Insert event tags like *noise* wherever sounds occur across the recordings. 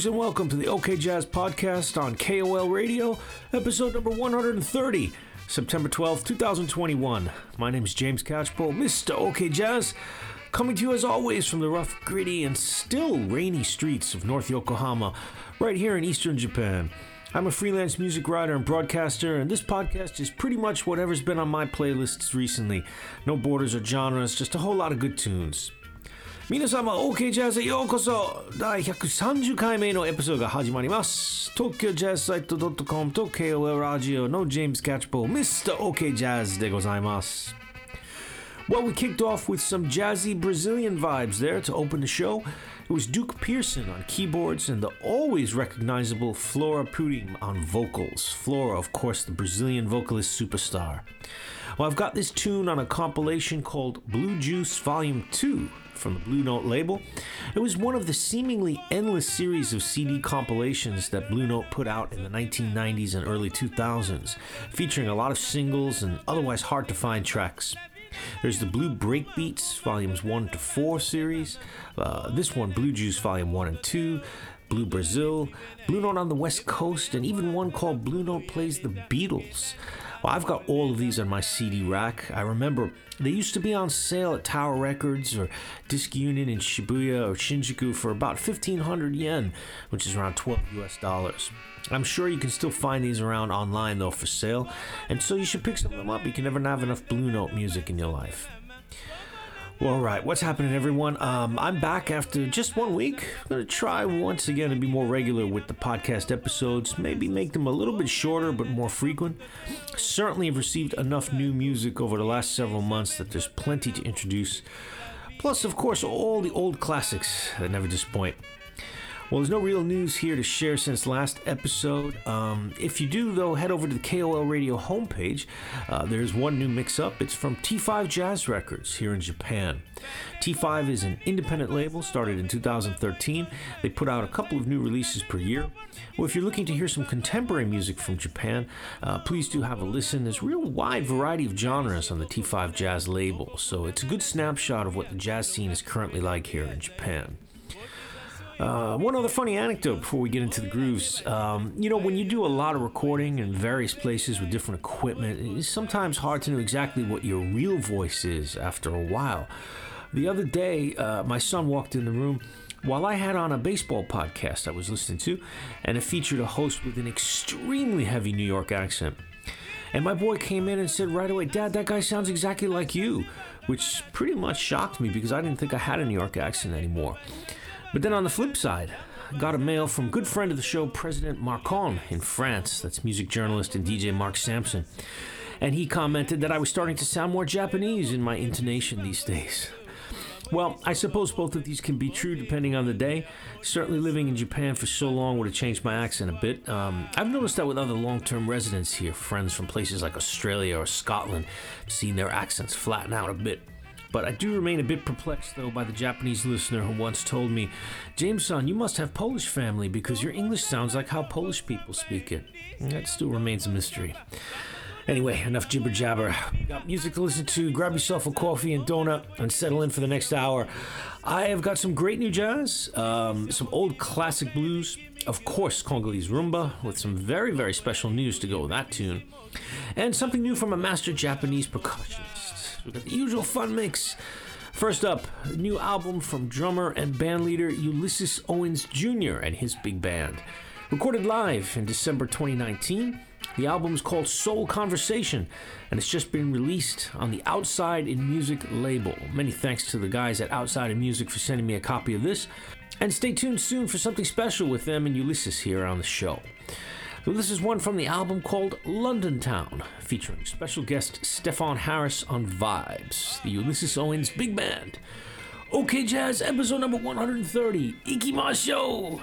Greetings and welcome to the OK Jazz podcast on KOL Radio, episode number 130, September 12th, 2021. My name is James Catchpole, Mr. OK Jazz, coming to you as always from the rough, gritty, and still rainy streets of North Yokohama, right here in eastern Japan. I'm a freelance music writer and broadcaster, and this podcast is pretty much whatever's been on my playlists recently. No borders or genres, just a whole lot of good tunes. 皆様 OK ジャズへようこそ第130回目のエピソードが始まります東京ジャズサイト .com と KOL ラジオのジェームス・キャッチボージャズでございます Well, we kicked off with some jazzy Brazilian vibes there to open the show. It was Duke Pearson on keyboards and the always recognizable Flora Purim on vocals. Flora, of course, the Brazilian vocalist superstar. Well, I've got this tune on a compilation called Blue Juice Volume 2 from the Blue Note label. It was one of the seemingly endless series of CD compilations that Blue Note put out in the 1990s and early 2000s, featuring a lot of singles and otherwise hard to find tracks. There's the Blue Breakbeats Volumes 1 to 4 series, uh, this one, Blue Juice Volume 1 and 2. Blue Brazil, Blue Note on the West Coast, and even one called Blue Note Plays the Beatles. Well, I've got all of these on my CD rack. I remember they used to be on sale at Tower Records or Disc Union in Shibuya or Shinjuku for about 1500 yen, which is around 12 US dollars. I'm sure you can still find these around online though for sale, and so you should pick some of them up. You can never have enough Blue Note music in your life. Well, all right, what's happening, everyone? Um, I'm back after just one week. I'm going to try once again to be more regular with the podcast episodes, maybe make them a little bit shorter but more frequent. Certainly have received enough new music over the last several months that there's plenty to introduce. Plus, of course, all the old classics that never disappoint. Well, there's no real news here to share since last episode. Um, if you do, though, head over to the KOL Radio homepage. Uh, there's one new mix up. It's from T5 Jazz Records here in Japan. T5 is an independent label started in 2013. They put out a couple of new releases per year. Well, if you're looking to hear some contemporary music from Japan, uh, please do have a listen. There's a real wide variety of genres on the T5 Jazz label, so it's a good snapshot of what the jazz scene is currently like here in Japan. Uh, one other funny anecdote before we get into the grooves. Um, you know, when you do a lot of recording in various places with different equipment, it's sometimes hard to know exactly what your real voice is after a while. The other day, uh, my son walked in the room while I had on a baseball podcast I was listening to, and it featured a host with an extremely heavy New York accent. And my boy came in and said right away, Dad, that guy sounds exactly like you, which pretty much shocked me because I didn't think I had a New York accent anymore. But then on the flip side, got a mail from good friend of the show, President Marcon in France. That's music journalist and DJ Mark Sampson. And he commented that I was starting to sound more Japanese in my intonation these days. Well, I suppose both of these can be true depending on the day. Certainly, living in Japan for so long would have changed my accent a bit. Um, I've noticed that with other long term residents here, friends from places like Australia or Scotland, seen their accents flatten out a bit. But I do remain a bit perplexed, though, by the Japanese listener who once told me, Jameson, you must have Polish family because your English sounds like how Polish people speak it. And that still remains a mystery. Anyway, enough jibber jabber. Got music to listen to. Grab yourself a coffee and donut and settle in for the next hour. I have got some great new jazz, um, some old classic blues, of course, Congolese rumba, with some very, very special news to go with that tune, and something new from a master Japanese percussionist. We've got the usual fun mix. First up, new album from drummer and bandleader Ulysses Owens Jr. and his big band. Recorded live in December 2019, the album is called Soul Conversation and it's just been released on the Outside in Music label. Many thanks to the guys at Outside in Music for sending me a copy of this. And stay tuned soon for something special with them and Ulysses here on the show. So this is one from the album called London Town, featuring special guest Stefon Harris on vibes, the Ulysses Owens Big Band. OK Jazz, episode number 130, Ikimashou!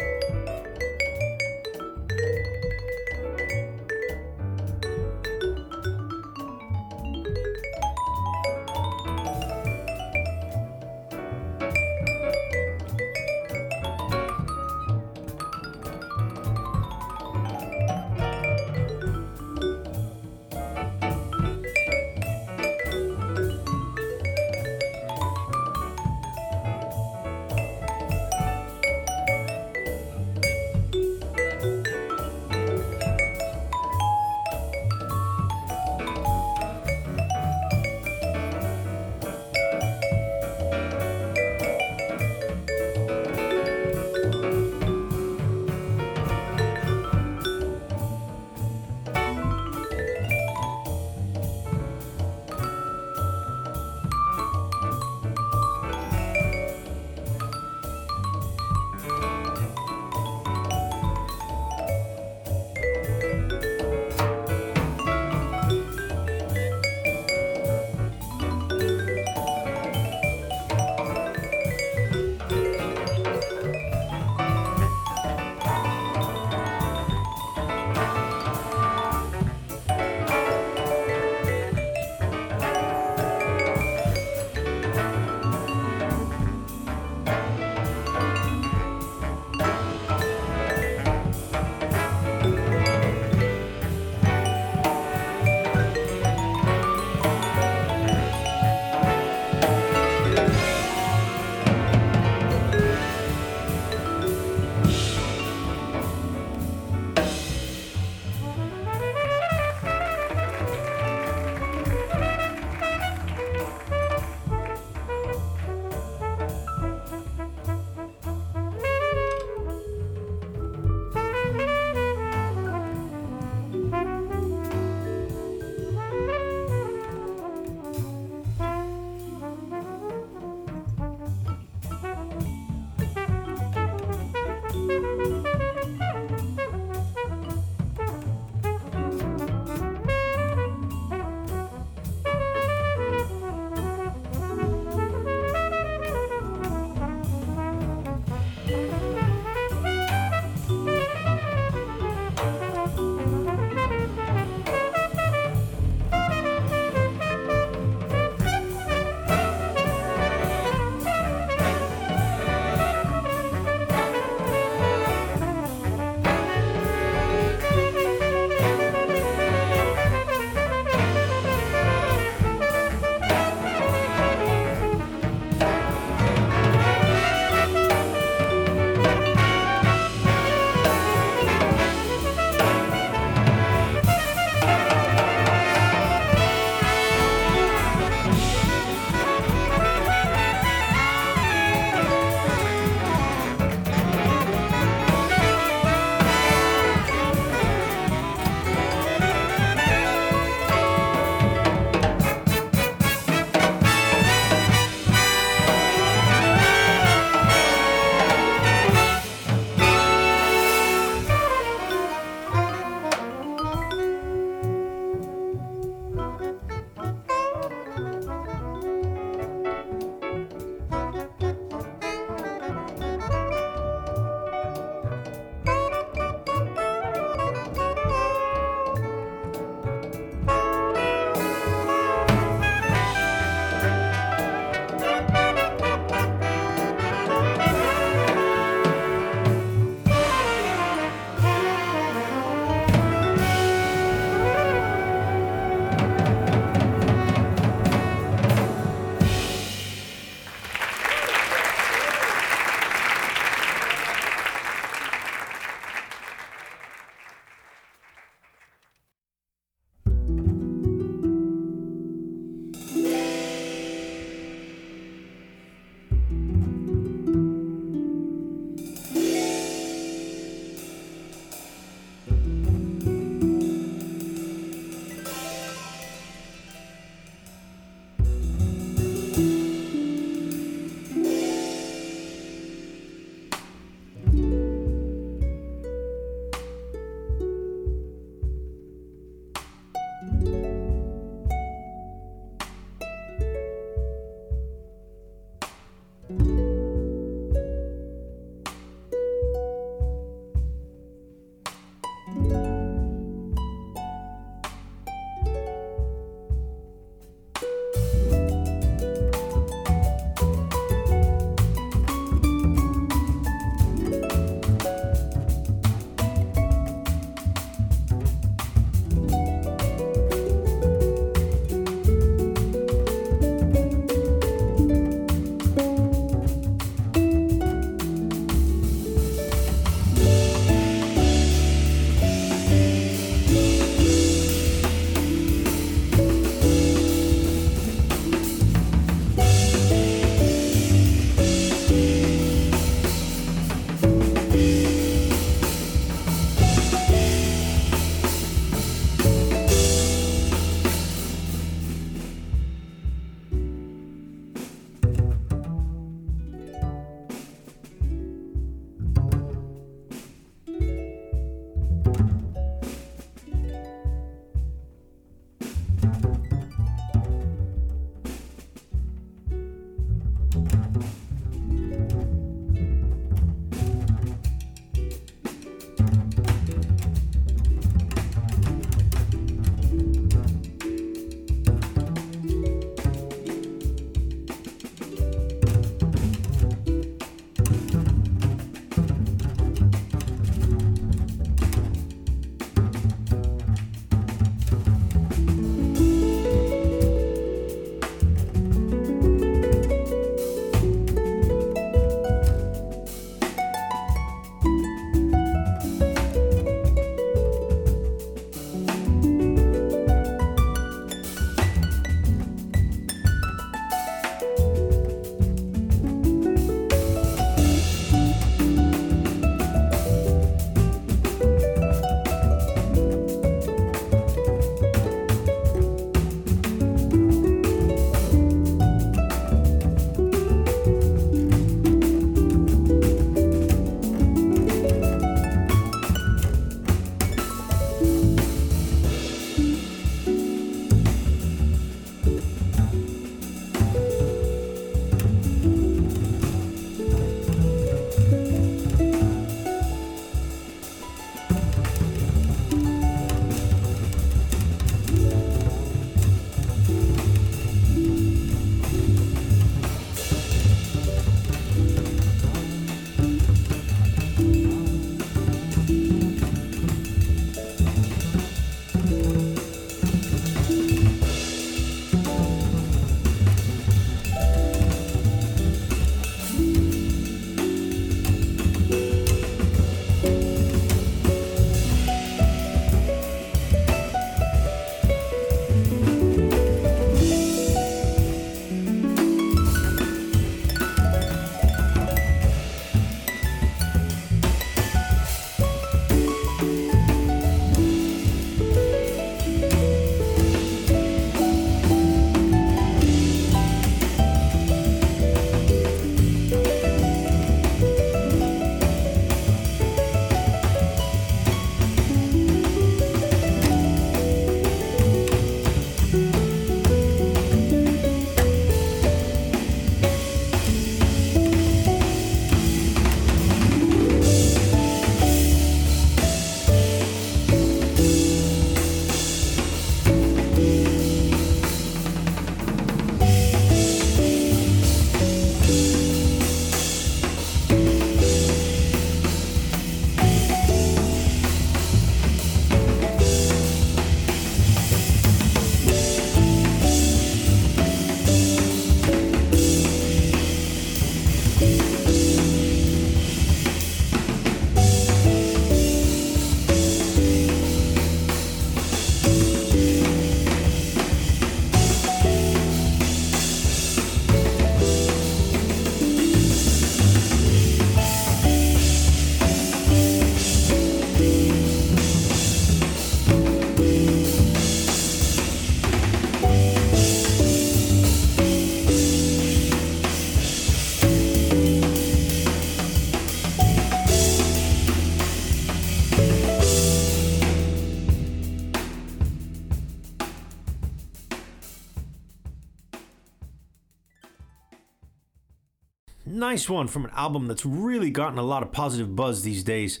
Nice one from an album that's really gotten a lot of positive buzz these days.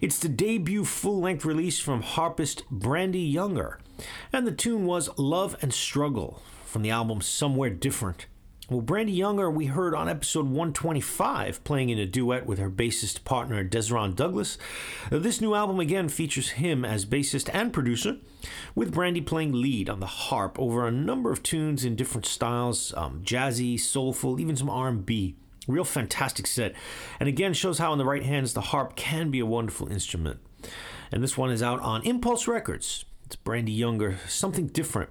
It's the debut full length release from harpist Brandee Younger, and the tune was Love and Struggle from the album Somewhere Different. Well, Brandee Younger, we heard on episode 125, playing in a duet with her bassist partner Dezron Douglas. This new album again features him as bassist and producer, with Brandee playing lead on the harp over a number of tunes in different styles, um, jazzy, soulful, even some R&B. Real fantastic set, and again shows how in the right hands the harp can be a wonderful instrument. And this one is out on Impulse Records. It's Brandee Younger, something different.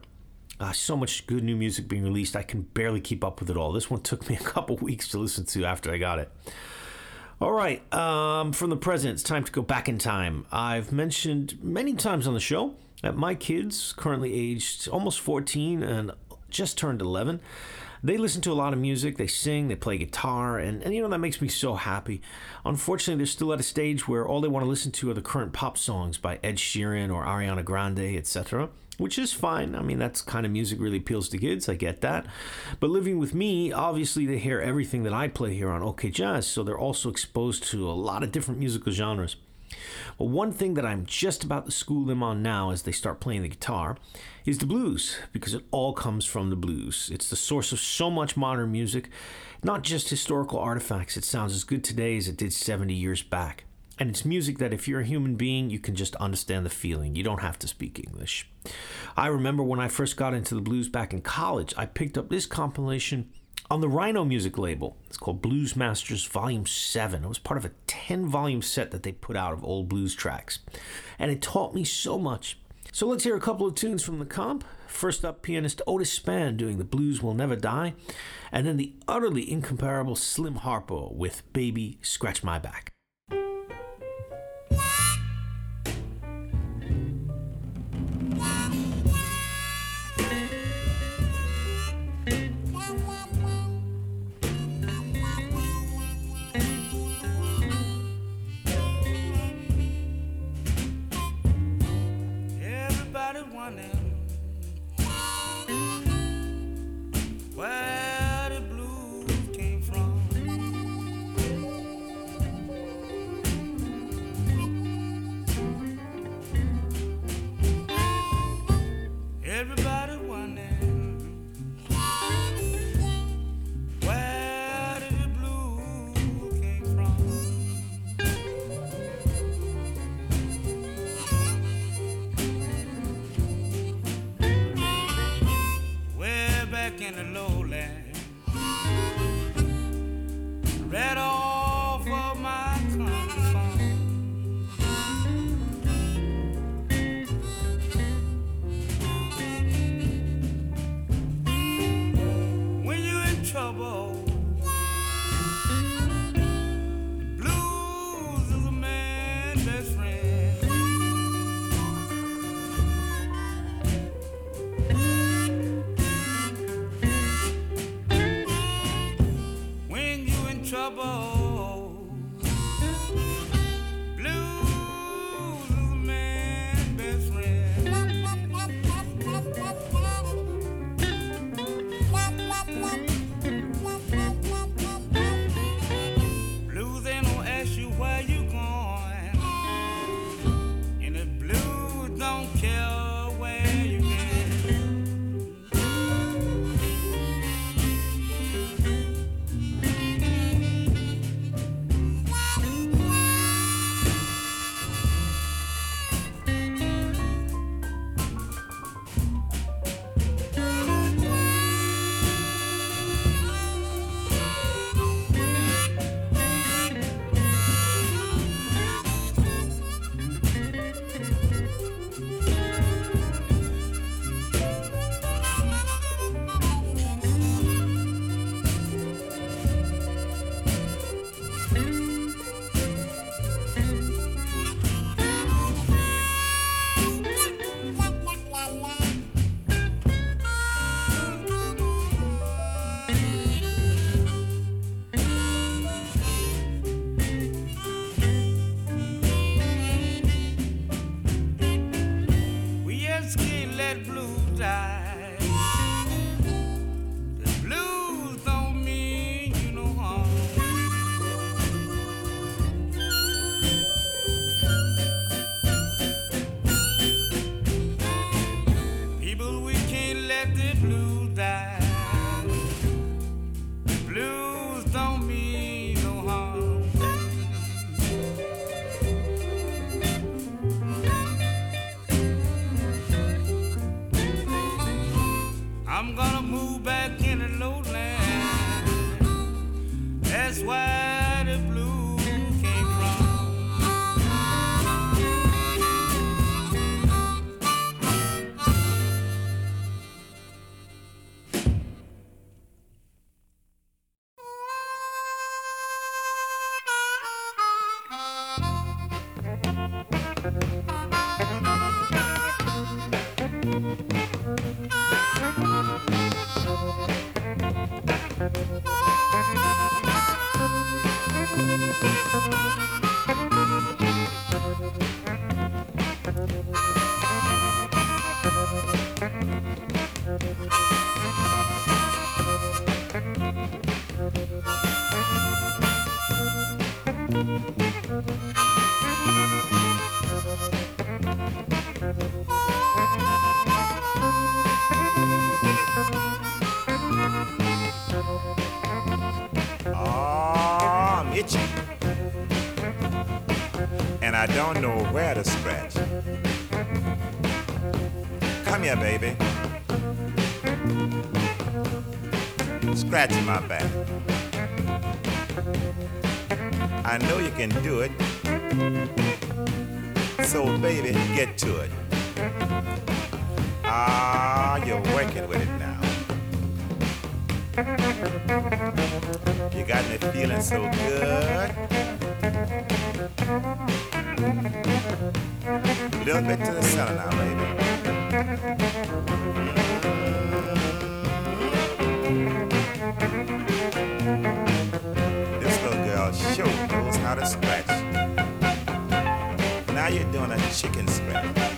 Uh, so much good new music being released, I can barely keep up with it all. This one took me *laughs* a couple weeks to listen to after I got it. All right, um, from the present, it's time to go back in time. I've mentioned many times on the show that my kids, currently aged almost 14 and just turned 11, they listen to a lot of music, they sing, they play guitar, and, and you know, that makes me so happy. Unfortunately, they're still at a stage where all they want to listen to are the current pop songs by Ed Sheeran or Ariana Grande, etc which is fine. I mean, that's kind of music really appeals to kids. I get that. But living with me, obviously, they hear everything that I play here on OK Jazz, so they're also exposed to a lot of different musical genres. Well, one thing that I'm just about to school them on now as they start playing the guitar is the blues, because it all comes from the blues. It's the source of so much modern music, not just historical artifacts. It sounds as good today as it did 70 years back. And it's music that if you're a human being, you can just understand the feeling. You don't have to speak English. I remember when I first got into the blues back in college, I picked up this compilation on the Rhino music label. It's called Blues Masters Volume 7. It was part of a 10 volume set that they put out of old blues tracks. And it taught me so much. So let's hear a couple of tunes from the comp. First up, pianist Otis Spann doing The Blues Will Never Die. And then the utterly incomparable Slim Harpo with Baby Scratch My Back. Don't know where to scratch. Come here, baby. Scratch my back. I know you can do it. So, baby, get to it. Ah, you're working with it now. You got me feeling so good. A little bit to the center now, baby. This little girl sure knows how to scratch. Now you're doing a chicken scratch.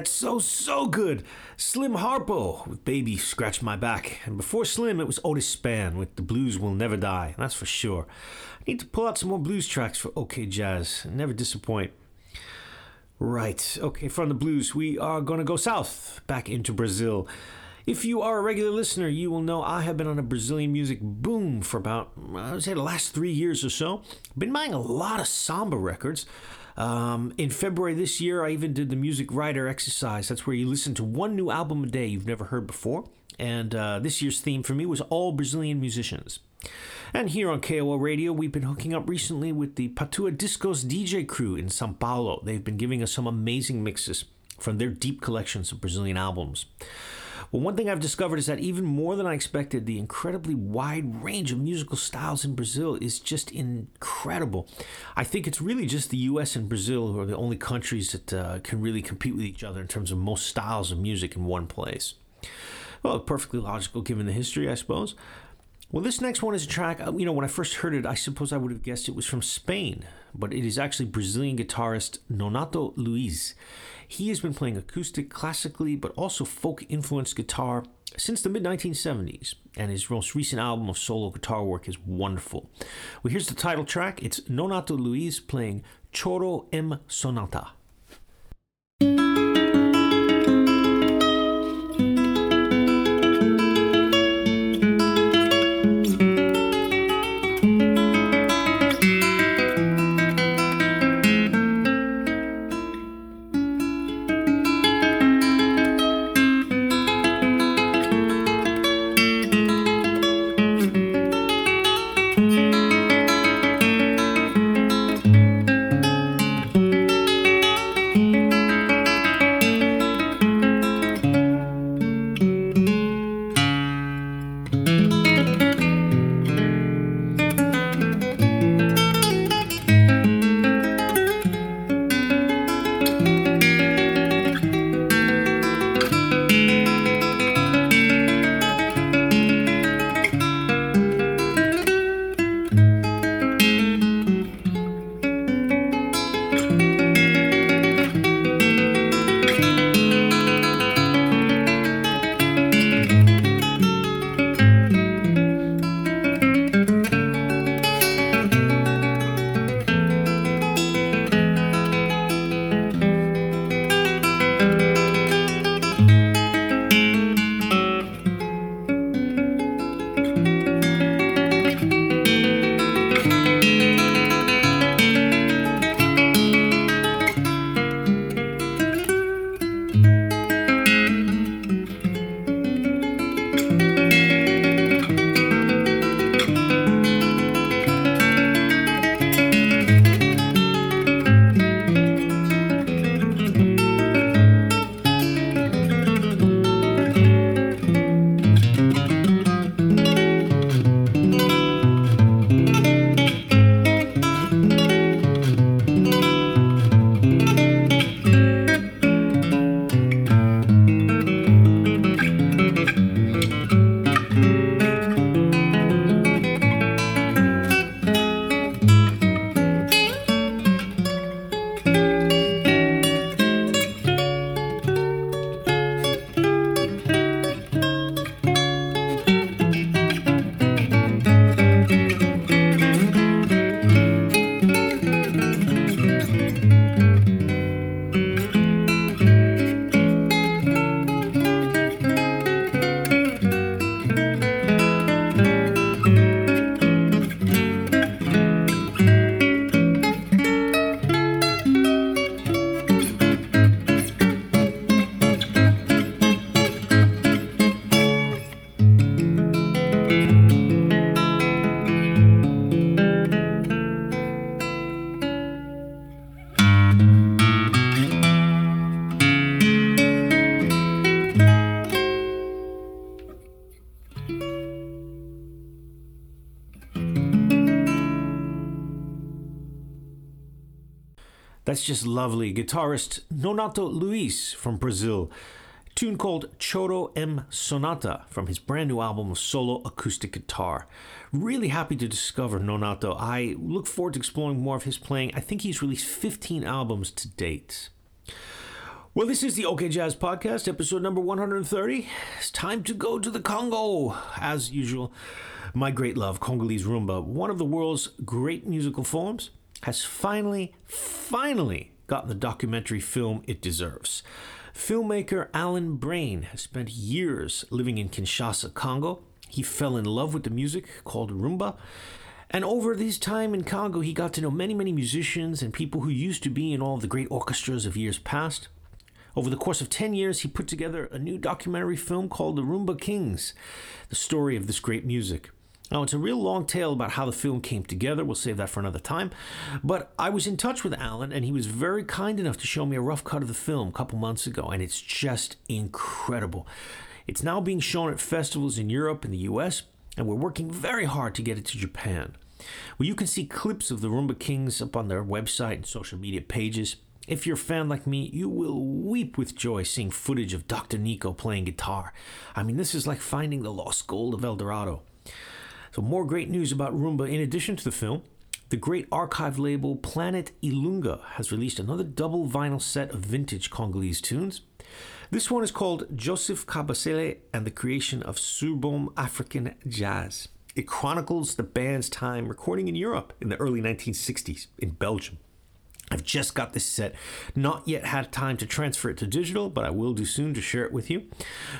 That's so, so good. Slim Harpo with Baby Scratch My Back. And before Slim, it was Otis Spann with The Blues Will Never Die. That's for sure. I need to pull out some more blues tracks for OK Jazz. Never disappoint. Right. Okay, from the blues, we are going to go south, back into Brazil. If you are a regular listener, you will know I have been on a Brazilian music boom for about, I would say, the last three years or so. Been buying a lot of samba records. Um, in February this year, I even did the music writer exercise. That's where you listen to one new album a day you've never heard before. And uh, this year's theme for me was all Brazilian musicians. And here on KOL Radio, we've been hooking up recently with the Patua Discos DJ crew in Sao Paulo. They've been giving us some amazing mixes from their deep collections of Brazilian albums. Well, one thing I've discovered is that even more than I expected, the incredibly wide range of musical styles in Brazil is just incredible. I think it's really just the US and Brazil who are the only countries that uh, can really compete with each other in terms of most styles of music in one place. Well, perfectly logical given the history, I suppose. Well, this next one is a track, uh, you know, when I first heard it, I suppose I would have guessed it was from Spain, but it is actually Brazilian guitarist Nonato Luiz. He has been playing acoustic, classically, but also folk influenced guitar since the mid 1970s, and his most recent album of solo guitar work is wonderful. Well, here's the title track it's Nonato Luiz playing Choro em Sonata. That's just lovely. Guitarist Nonato Luis from Brazil. Tune called Choro em Sonata from his brand new album solo acoustic guitar. Really happy to discover Nonato. I look forward to exploring more of his playing. I think he's released 15 albums to date. Well, this is the OK Jazz Podcast, episode number 130. It's time to go to the Congo. As usual, my great love, Congolese rumba, one of the world's great musical forms, has finally, finally gotten the documentary film it deserves. Filmmaker Alan Brain has spent years living in Kinshasa, Congo. He fell in love with the music called rumba. And over this time in Congo, he got to know many, many musicians and people who used to be in all the great orchestras of years past. Over the course of 10 years, he put together a new documentary film called The Rumba Kings, the story of this great music. Now, it's a real long tale about how the film came together. We'll save that for another time. But I was in touch with Alan, and he was very kind enough to show me a rough cut of the film a couple months ago, and it's just incredible. It's now being shown at festivals in Europe and the US, and we're working very hard to get it to Japan. Well, you can see clips of the Rumba Kings up on their website and social media pages. If you're a fan like me, you will weep with joy seeing footage of Dr. Nico playing guitar. I mean, this is like finding the lost gold of El Dorado. So, more great news about rumba in addition to the film. The great archive label Planet Ilunga has released another double vinyl set of vintage Congolese tunes. This one is called Joseph Kabasele and the Creation of Surboum African Jazz. It chronicles the band's time recording in Europe in the early 1960s in Belgium. I've just got this set, not yet had time to transfer it to digital, but I will do soon to share it with you.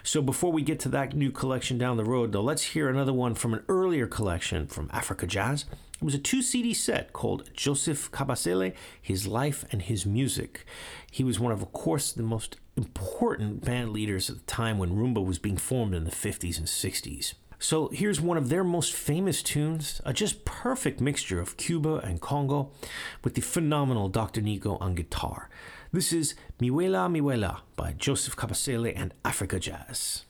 So before we get to that new collection down the road, though, let's hear another one from an earlier collection from Africa Jazz. It was a two CD set called Joseph Kabasele His Life and His Music. He was one of, of course, the most important band leaders at the time when rumba was being formed in the 50s and 60s. So here's one of their most famous tunes, a just perfect mixture of Cuba and Congo, with the phenomenal Dr. Nico on guitar. This is Miwela Miwela by Joseph Kabasele and Africa Jazz.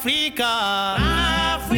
Africa. Africa.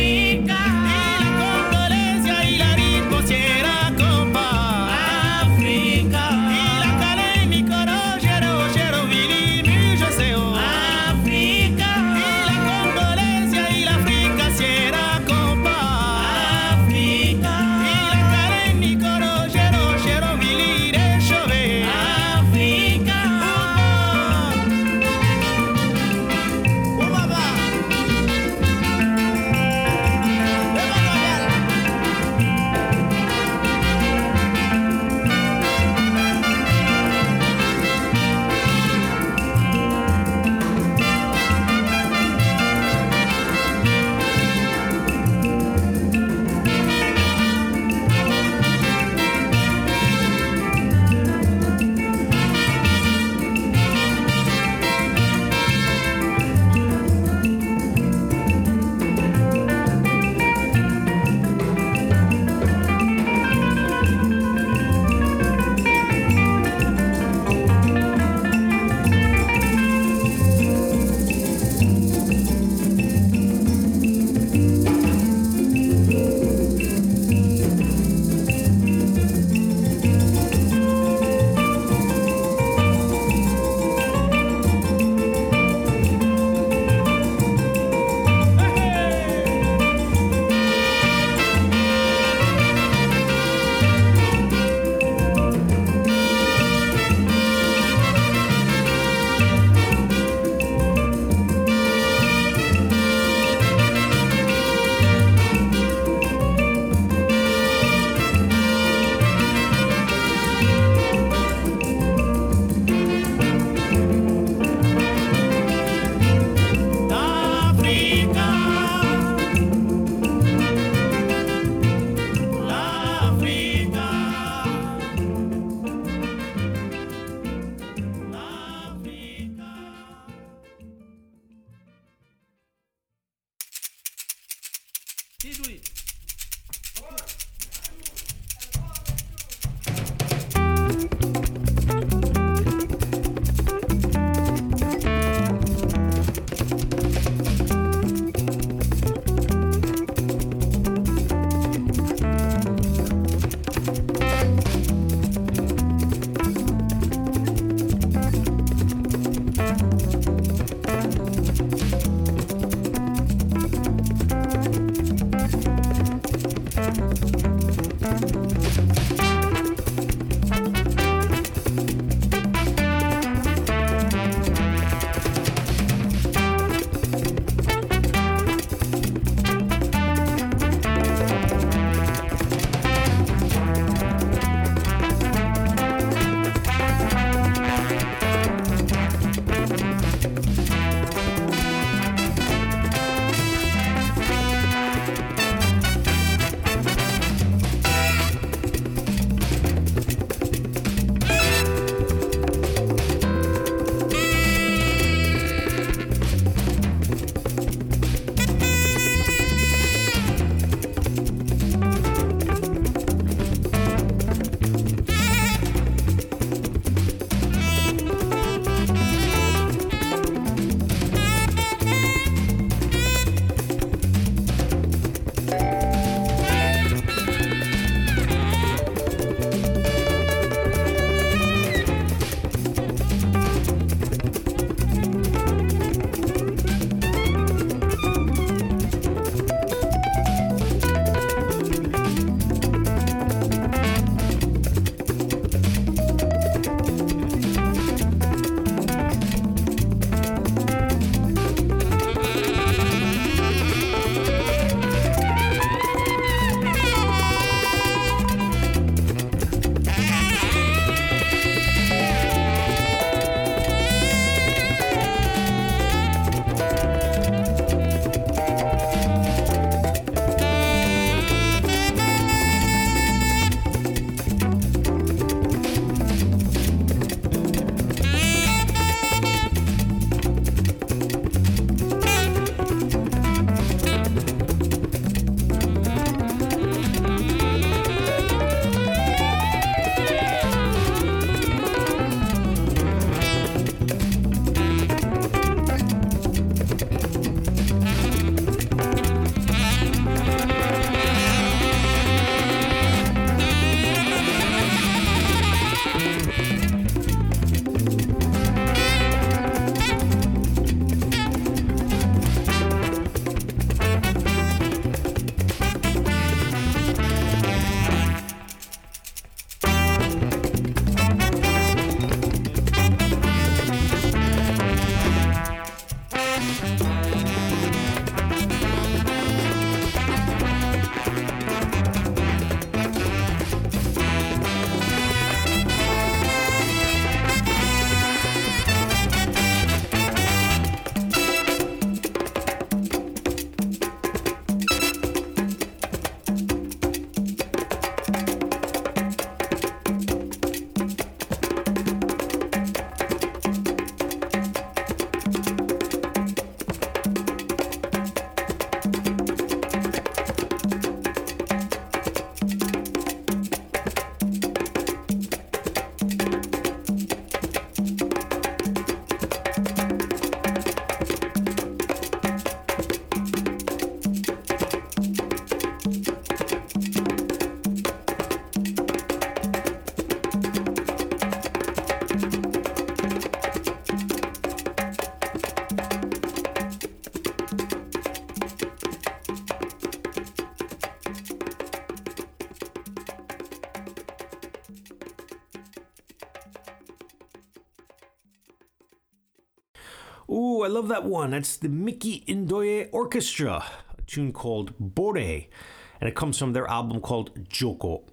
Love that one. That's the Miki N'Doye Orchestra, a tune called Bore, and it comes from their album called Joko.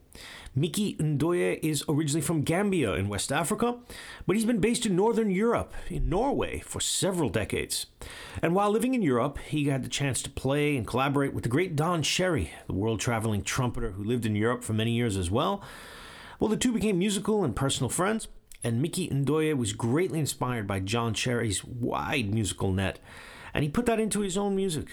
Miki N'Doye is originally from Gambia in West Africa, but he's been based in Northern Europe, in Norway, for several decades. And while living in Europe, he had the chance to play and collaborate with the great Don Cherry, the world traveling trumpeter who lived in Europe for many years as well. Well, the two became musical and personal friends, and Miki N'Doye was greatly inspired by Don Cherry's wide musical net, and he put that into his own music.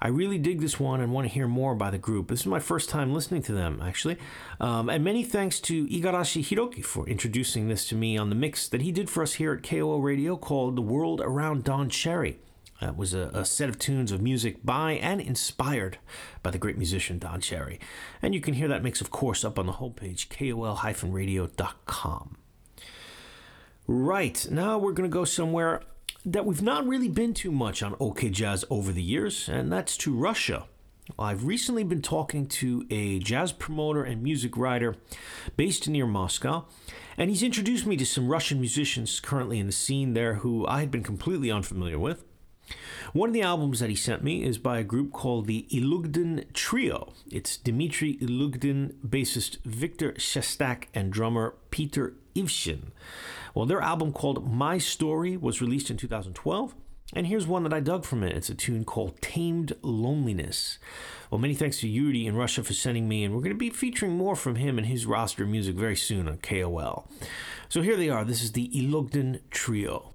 I really dig this one and want to hear more by the group. This is my first time listening to them, actually. Um, and many thanks to Igarashi Hiroki for introducing this to me on the mix that he did for us here at KOL Radio called The World Around Don Cherry. That was a, a, set of tunes of music by and inspired by the great musician Don Cherry. And you can hear that mix, of course, up on the homepage, kol-radio.com. Right, now we're going to go somewhere that we've not really been too much on OK Jazz over the years, and that's to Russia. I've recently been talking to a jazz promoter and music writer based near Moscow, and he's introduced me to some Russian musicians currently in the scene there who I had been completely unfamiliar with. One of the albums that he sent me is by a group called the Ilugdin Trio. It's Dmitry Ilugdin, bassist Viktor Shestak, and drummer Peter Ivshin. Well, their album called My Story was released in 2012. And here's one that I dug from it. It's a tune called Tamed Loneliness. Well, many thanks to Yuri in Russia for sending me, and we're going to be featuring more from him and his roster music very soon on KOL. So here they are. This is the Ilugdin Trio.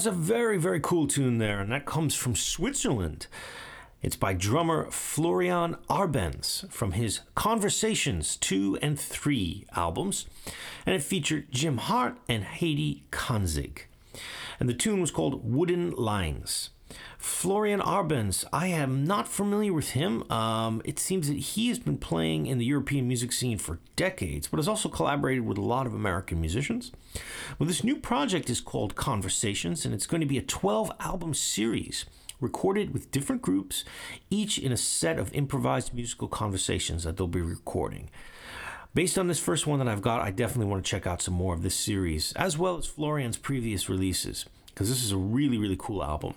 That's a very, very cool tune there, and that comes from Switzerland. It's by drummer Florian Arbenz from his Conversations 2 and 3 albums, and it featured Jim Hart and Heiri Känzig. And the tune was called Wooden Lines. Florian Arbenz, I am not familiar with him. Um, it seems that he has been playing in the European music scene for decades, but has also collaborated with a lot of American musicians. Well, this new project is called Conversations, and it's going to be a 12 album series recorded with different groups, each in a set of improvised musical conversations that they'll be recording. Based on this first one that I've got, I definitely want to check out some more of this series, as well as Florian's previous releases, because this is a really, really cool album.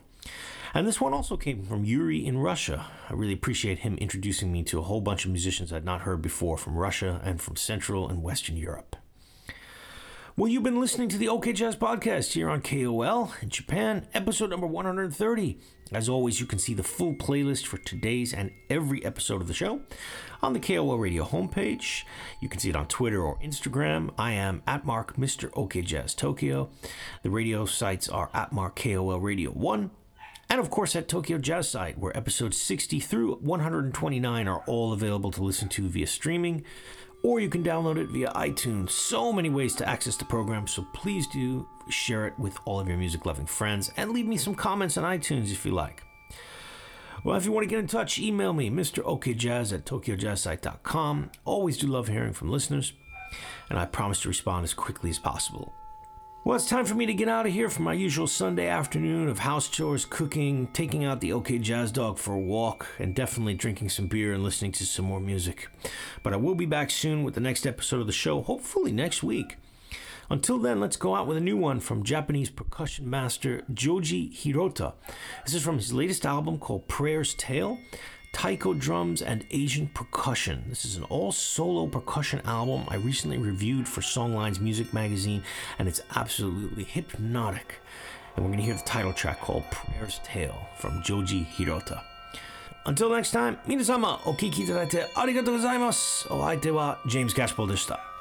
And this one also came from Yuri in Russia. I really appreciate him introducing me to a whole bunch of musicians I'd not heard before from Russia and from Central and Western Europe. Well, you've been listening to the OK Jazz Podcast here on KOL in Japan, episode number 130. As always, you can see the full playlist for today's and every episode of the show on the KOL Radio homepage. You can see it on Twitter or Instagram. I am at Mark Mr. OK Jazz Tokyo. The radio sites are at Mark KOL Radio 1 and of course at Tokyo Jazz Site, where episodes 60 through 129 are all available to listen to via streaming, or you can download it via iTunes. So many ways to access the program, so please do share it with all of your music loving friends and leave me some comments on iTunes if you like. Well, if you want to get in touch, email me, MrOKJazz at TokyoJazzSite.com. Always do love hearing from listeners, and I promise to respond as quickly as possible. Well, it's time for me to get out of here for my usual Sunday afternoon of house chores, cooking, taking out the OK Jazz Dog for a walk, and definitely drinking some beer and listening to some more music. But I will be back soon with the next episode of the show, hopefully next week. Until then, let's go out with a new one from Japanese percussion master Joji Hirota. This is from his latest album called Prayer's Tale taiko drums, and Asian percussion. This is an all solo percussion album I recently reviewed for Songlines Music Magazine, and it's absolutely hypnotic. And we're going to hear the title track called Prayer's Tale from Joji Hirota. Until next time, 皆様お聞きいただいてありがとうございます。お相手は James Gaspel でした。